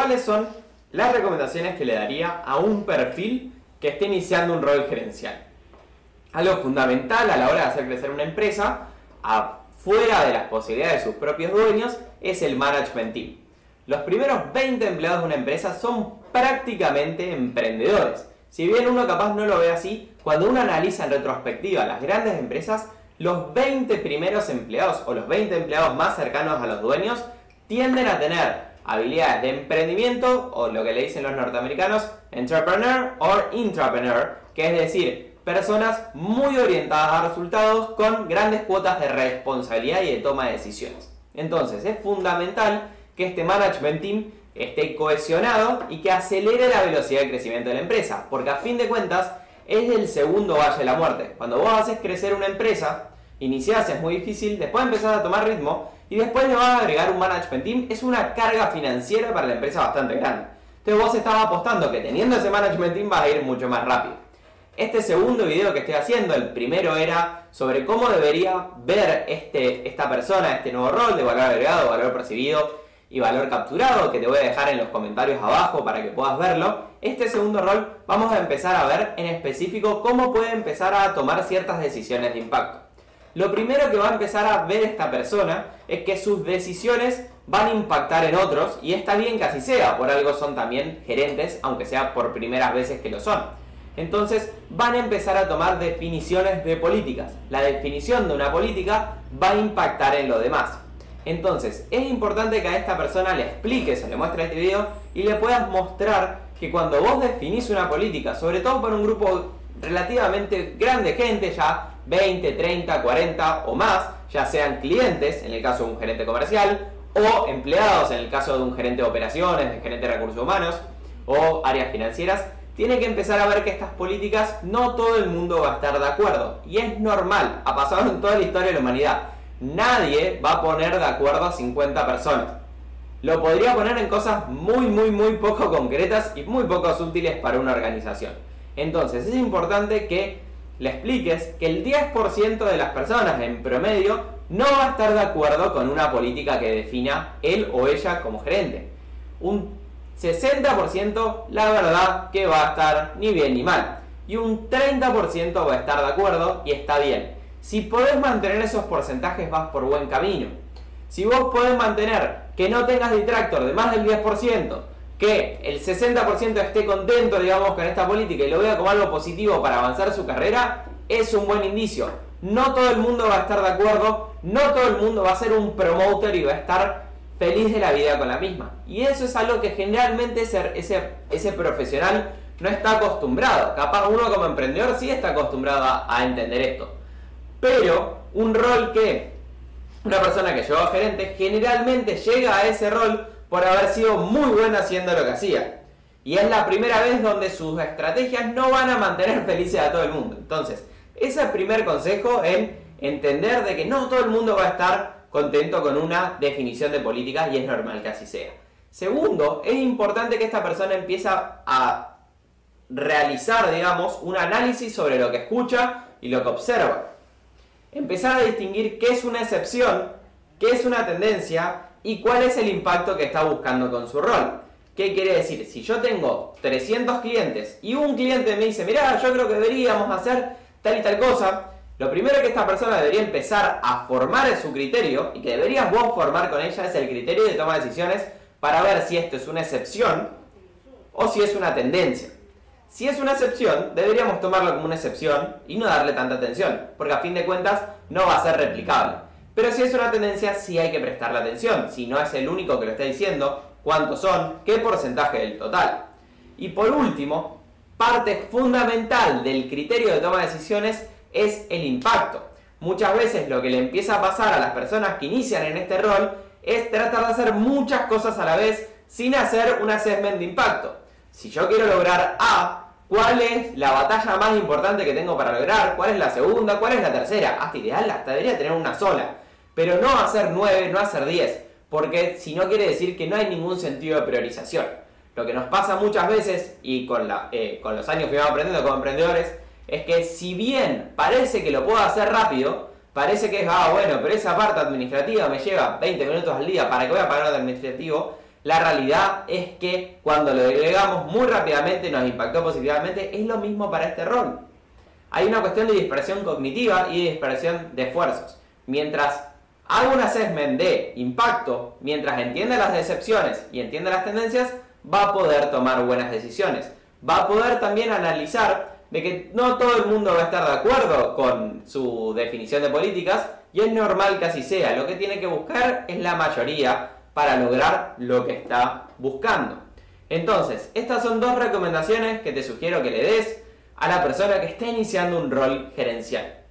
¿cuáles son las recomendaciones que le daría a un perfil que esté iniciando un rol gerencial? Algo fundamental a la hora de hacer crecer una empresa, afuera de las posibilidades de sus propios dueños, es el management team. Los primeros 20 empleados de una empresa son prácticamente emprendedores. Si bien uno capaz no lo ve así, cuando uno analiza en retrospectiva las grandes empresas, los 20 primeros empleados o los 20 empleados más cercanos a los dueños tienden a tener habilidades de emprendimiento o lo que le dicen los norteamericanos entrepreneur o intrapreneur, que es decir, personas muy orientadas a resultados con grandes cuotas de responsabilidad y de toma de decisiones. Entonces es fundamental que este management team esté cohesionado y que acelere la velocidad de crecimiento de la empresa, porque a fin de cuentas es el segundo valle de la muerte. Cuando vos haces crecer una empresa, iniciás es muy difícil, después empezás a tomar ritmo y después le vas a agregar un management team, es una carga financiera para la empresa bastante grande. Entonces vos estabas apostando que teniendo ese management team vas a ir mucho más rápido. Este segundo video que estoy haciendo, el primero era sobre cómo debería ver este, esta persona, este nuevo rol de valor agregado, valor percibido y valor capturado, que te voy a dejar en los comentarios abajo para que puedas verlo. Este segundo rol vamos a empezar a ver en específico cómo puede empezar a tomar ciertas decisiones de impacto. Lo primero que va a empezar a ver esta persona es que sus decisiones van a impactar en otros y está bien que así sea, por algo son también gerentes, aunque sea por primeras veces que lo son. Entonces van a empezar a tomar definiciones de políticas. La definición de una política va a impactar en lo demás. Entonces, es importante que a esta persona le expliques o le muestres este video y le puedas mostrar que cuando vos definís una política, sobre todo para un grupo relativamente grande de gente, ya 20, 30, 40 o más, ya sean clientes, en el caso de un gerente comercial, o empleados, en el caso de un gerente de operaciones, de gerente de recursos humanos, o áreas financieras, tiene que empezar a ver que estas políticas no todo el mundo va a estar de acuerdo. Y es normal, ha pasado en toda la historia de la humanidad nadie va a poner de acuerdo a 50 personas. Lo podría poner en cosas muy, muy, muy poco concretas y muy poco útiles para una organización. Entonces es importante que le expliques que el 10% de las personas en promedio no va a estar de acuerdo con una política que defina él o ella como gerente. Un 60% la verdad que va a estar ni bien ni mal. Y un 30% va a estar de acuerdo y está bien. Si podés mantener esos porcentajes vas por buen camino. Si vos podés mantener que no tengas detractor de más del 10%, que el 60% esté contento, digamos, con esta política y lo vea como algo positivo para avanzar su carrera, es un buen indicio. No todo el mundo va a estar de acuerdo, no todo el mundo va a ser un promoter y va a estar feliz de la vida con la misma. Y eso es algo que generalmente ese, ese, profesional no está acostumbrado. Capaz uno como emprendedor sí está acostumbrado a entender esto. Pero un rol que una persona que llegó a gerente generalmente llega a ese rol por haber sido muy buena haciendo lo que hacía. Y es la primera vez donde sus estrategias no van a mantener felices a todo el mundo. Entonces, ese es el primer consejo en entender de que no todo el mundo va a estar contento con una definición de política y es normal que así sea. Segundo, es importante que esta persona empiece a realizar, digamos, un análisis sobre lo que escucha y lo que observa empezar a distinguir qué es una excepción, qué es una tendencia y cuál es el impacto que está buscando con su rol. ¿Qué quiere decir? Si yo tengo 300 clientes y un cliente me dice, mira, yo creo que deberíamos hacer tal y tal cosa, lo primero que esta persona debería empezar a formar en su criterio y que deberías vos formar con ella es el criterio de toma de decisiones para ver si esto es una excepción o si es una tendencia. Si es una excepción, deberíamos tomarlo como una excepción y no darle tanta atención, porque a fin de cuentas no va a ser replicable. Pero si es una tendencia, sí hay que prestarle atención, si no es el único que lo está diciendo, cuántos son, qué porcentaje del total. Y por último, parte fundamental del criterio de toma de decisiones es el impacto. Muchas veces lo que le empieza a pasar a las personas que inician en este rol es tratar de hacer muchas cosas a la vez sin hacer un assessment de impacto. Si yo quiero lograr A, ¿cuál es la batalla más importante que tengo para lograr? ¿Cuál es la segunda? ¿Cuál es la tercera? Hasta ideal, hasta debería tener una sola. Pero no hacer 9, no hacer 10, porque si no quiere decir que no hay ningún sentido de priorización. Lo que nos pasa muchas veces, y eh, con los años que vamos aprendiendo como emprendedores, es que si bien parece que lo puedo hacer rápido, parece que es, ah, bueno, pero esa parte administrativa me lleva 20 minutos al día, ¿para que voy a pagar el administrativo? La realidad es que cuando lo delegamos muy rápidamente nos impactó positivamente, es lo mismo para este rol. Hay una cuestión de dispersión cognitiva y dispersión de esfuerzos. Mientras haga un assessment de impacto, mientras entiende las decepciones y entiende las tendencias, va a poder tomar buenas decisiones. Va a poder también analizar de que no todo el mundo va a estar de acuerdo con su definición de políticas y es normal que así sea. Lo que tiene que buscar es la mayoría para lograr lo que está buscando. Entonces, estas son dos recomendaciones que te sugiero que le des a la persona que está iniciando un rol gerencial.